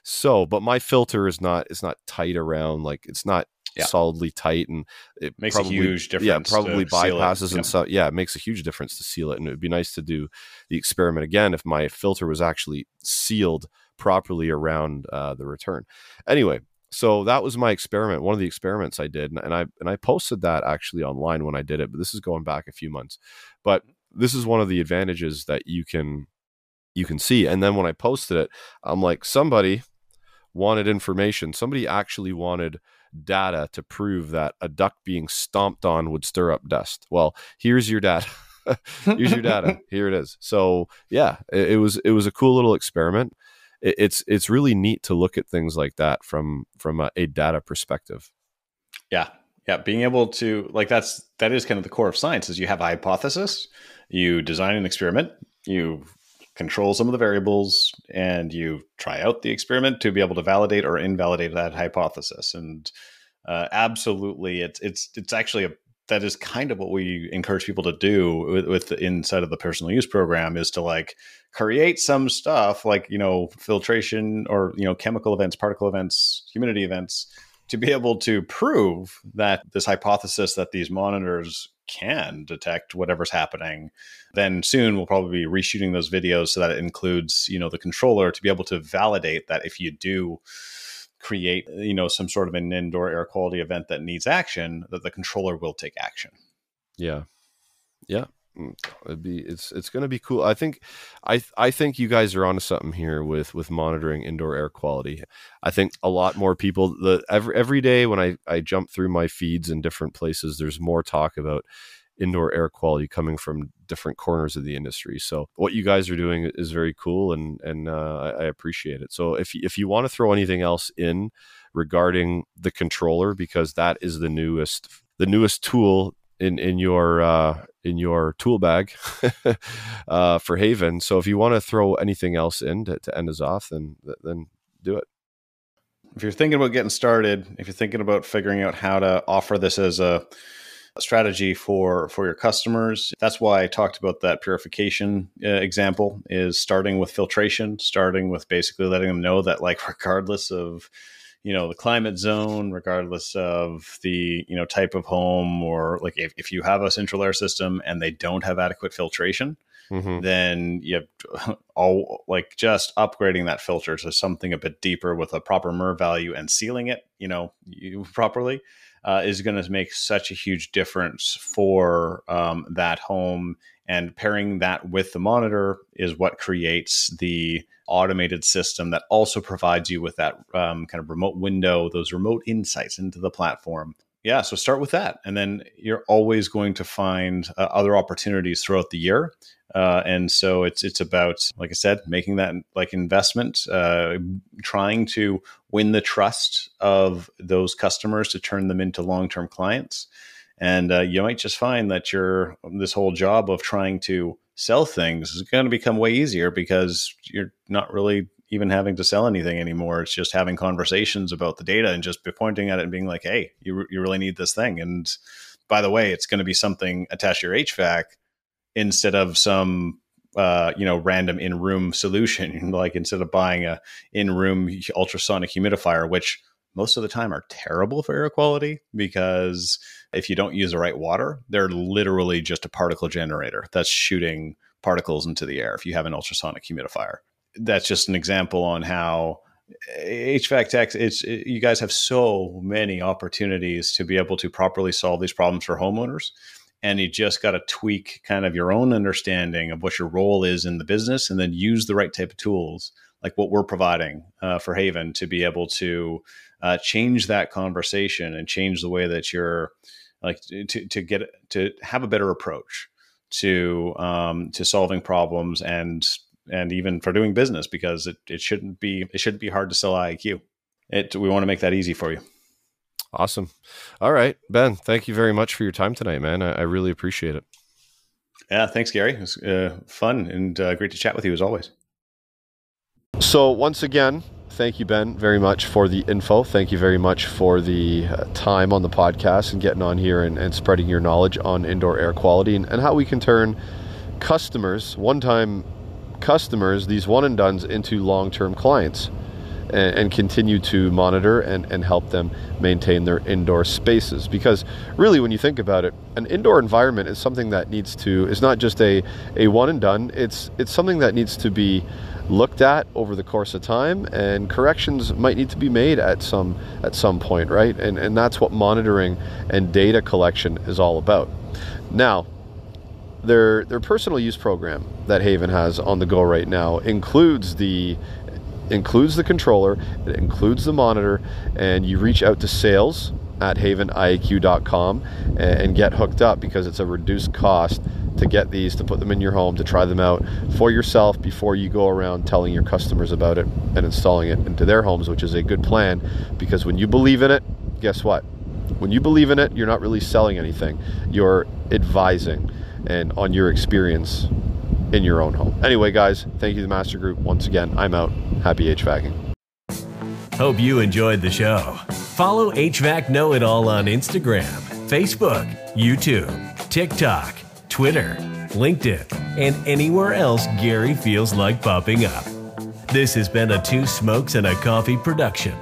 So, but my filter is not is not tight around like it's not yeah. solidly tight and it makes probably, a huge difference. Yeah, probably bypasses and stuff. Yeah, it makes a huge difference to seal it. And it would be nice to do the experiment again if my filter was actually sealed properly around uh, the return. Anyway, so that was my experiment one of the experiments i did and i and i posted that actually online when i did it but this is going back a few months. But this is one of the advantages that you can you can see and then when i posted it i'm like somebody wanted information. Somebody actually wanted data to prove that a duck being stomped on would stir up dust. Well here's your data. [LAUGHS] Here's your data. [LAUGHS] Here it is. So yeah it, it was it was a cool little experiment it's it's really neat to look at things like that from from a, a data perspective. Yeah, yeah, being able to like that's that is kind of the core of science is you have a hypothesis, you design an experiment, you control some of the variables, and you try out the experiment to be able to validate or invalidate that hypothesis. And uh, absolutely, it's it's it's actually a that is kind of what we encourage people to do with, with the inside of the personal use program is to like create some stuff like you know filtration or you know chemical events particle events humidity events to be able to prove that this hypothesis that these monitors can detect whatever's happening then soon we'll probably be reshooting those videos so that it includes you know the controller to be able to validate that if you do create you know some sort of an indoor air quality event that needs action that the controller will take action. Yeah. Yeah. Mm, it'd be it's it's going to be cool. I think i i think you guys are onto something here with with monitoring indoor air quality. I think a lot more people the every every day when i i jump through my feeds in different places there's more talk about indoor air quality coming from different corners of the industry. So what you guys are doing is very cool, and and uh, I, appreciate it. So if if you want to throw anything else in regarding the controller, because that is the newest the newest tool in in your uh, in your tool bag [LAUGHS] uh, for Haven. So if you want to throw anything else in to, to end us off, then then do it. If you're thinking about getting started, if you're thinking about figuring out how to offer this as a strategy for for your customers. That's why I talked about that purification uh, example is starting with filtration, starting with basically letting them know that like [LAUGHS] regardless of you know the climate zone regardless of the you know type of home or like if, if you have a central air system and they don't have adequate filtration mm-hmm. then you have [LAUGHS] all like just upgrading that filter to something a bit deeper with a proper MERV value and sealing it you know [LAUGHS] properly uh, is going to make such a huge difference for um, that home. And pairing that with the monitor is what creates the automated system that also provides you with that um, kind of remote window, those remote insights into the platform. Yeah, so start with that. And then you're always going to find uh, other opportunities throughout the year. Uh, and so it's it's about, like I said, making that like investment, uh, trying to win the trust of those customers to turn them into long term clients. And uh, you might just find that your this whole job of trying to sell things is going to become way easier because you're not really even having to sell anything anymore. It's just having conversations about the data and just pointing at it and being like, "Hey, you you really need this thing." And by the way, it's going to be something attached to your HVAC instead of some uh, you know random in room solution. [LAUGHS] like instead of buying a in room ultrasonic humidifier, which most of the time are terrible for air quality because if you don't use the right water, they're literally just a particle generator that's shooting particles into the air. If you have an ultrasonic humidifier, that's just an example on how HVAC techs, it's it, you guys have so many opportunities to be able to properly solve these problems for homeowners and you just got to tweak kind of your own understanding of what your role is in the business and then use the right type of tools like what we're providing uh, for haven to be able to uh, change that conversation and change the way that you're like to, to get to have a better approach to um, to solving problems and and even for doing business because it, it shouldn't be it shouldn't be hard to sell IAQ It we want to make that easy for you. Awesome. All right, Ben. Thank you very much for your time tonight, man. I, I really appreciate it. Yeah, thanks, Gary. It was uh, fun and uh, great to chat with you as always. So once again, thank you, Ben, very much for the info. Thank you very much for the uh, time on the podcast and getting on here and, and spreading your knowledge on indoor air quality and, and how we can turn customers, one time customers, these one and dones, into long term clients and, and, continue to monitor and, and help them maintain their indoor spaces. Because really, when you think about it, an indoor environment is something that needs to, is not just a, a one and done, it's, it's something that needs to be looked at over the course of time and corrections might need to be made at some at some point right? And and that's what monitoring and data collection is all about. Now their their personal use program that Haven has on the go right now includes the includes the controller, it includes the monitor, and you reach out to sales at haveniaq.com and get hooked up because it's a reduced cost to get these, to put them in your home, to try them out for yourself before you go around telling your customers about it and installing it into their homes, which is a good plan because when you believe in it, guess what? When you believe in it, you're not really selling anything. You're advising and on your experience in your own home. Anyway, guys, thank you the Master Group. Once again, I'm out. Happy HVACing. Hope you enjoyed the show. Follow HVAC Know It All on Instagram, Facebook, YouTube, TikTok, Twitter, LinkedIn, and anywhere else Gary feels like popping up. This has been a Two Smokes and a Coffee production.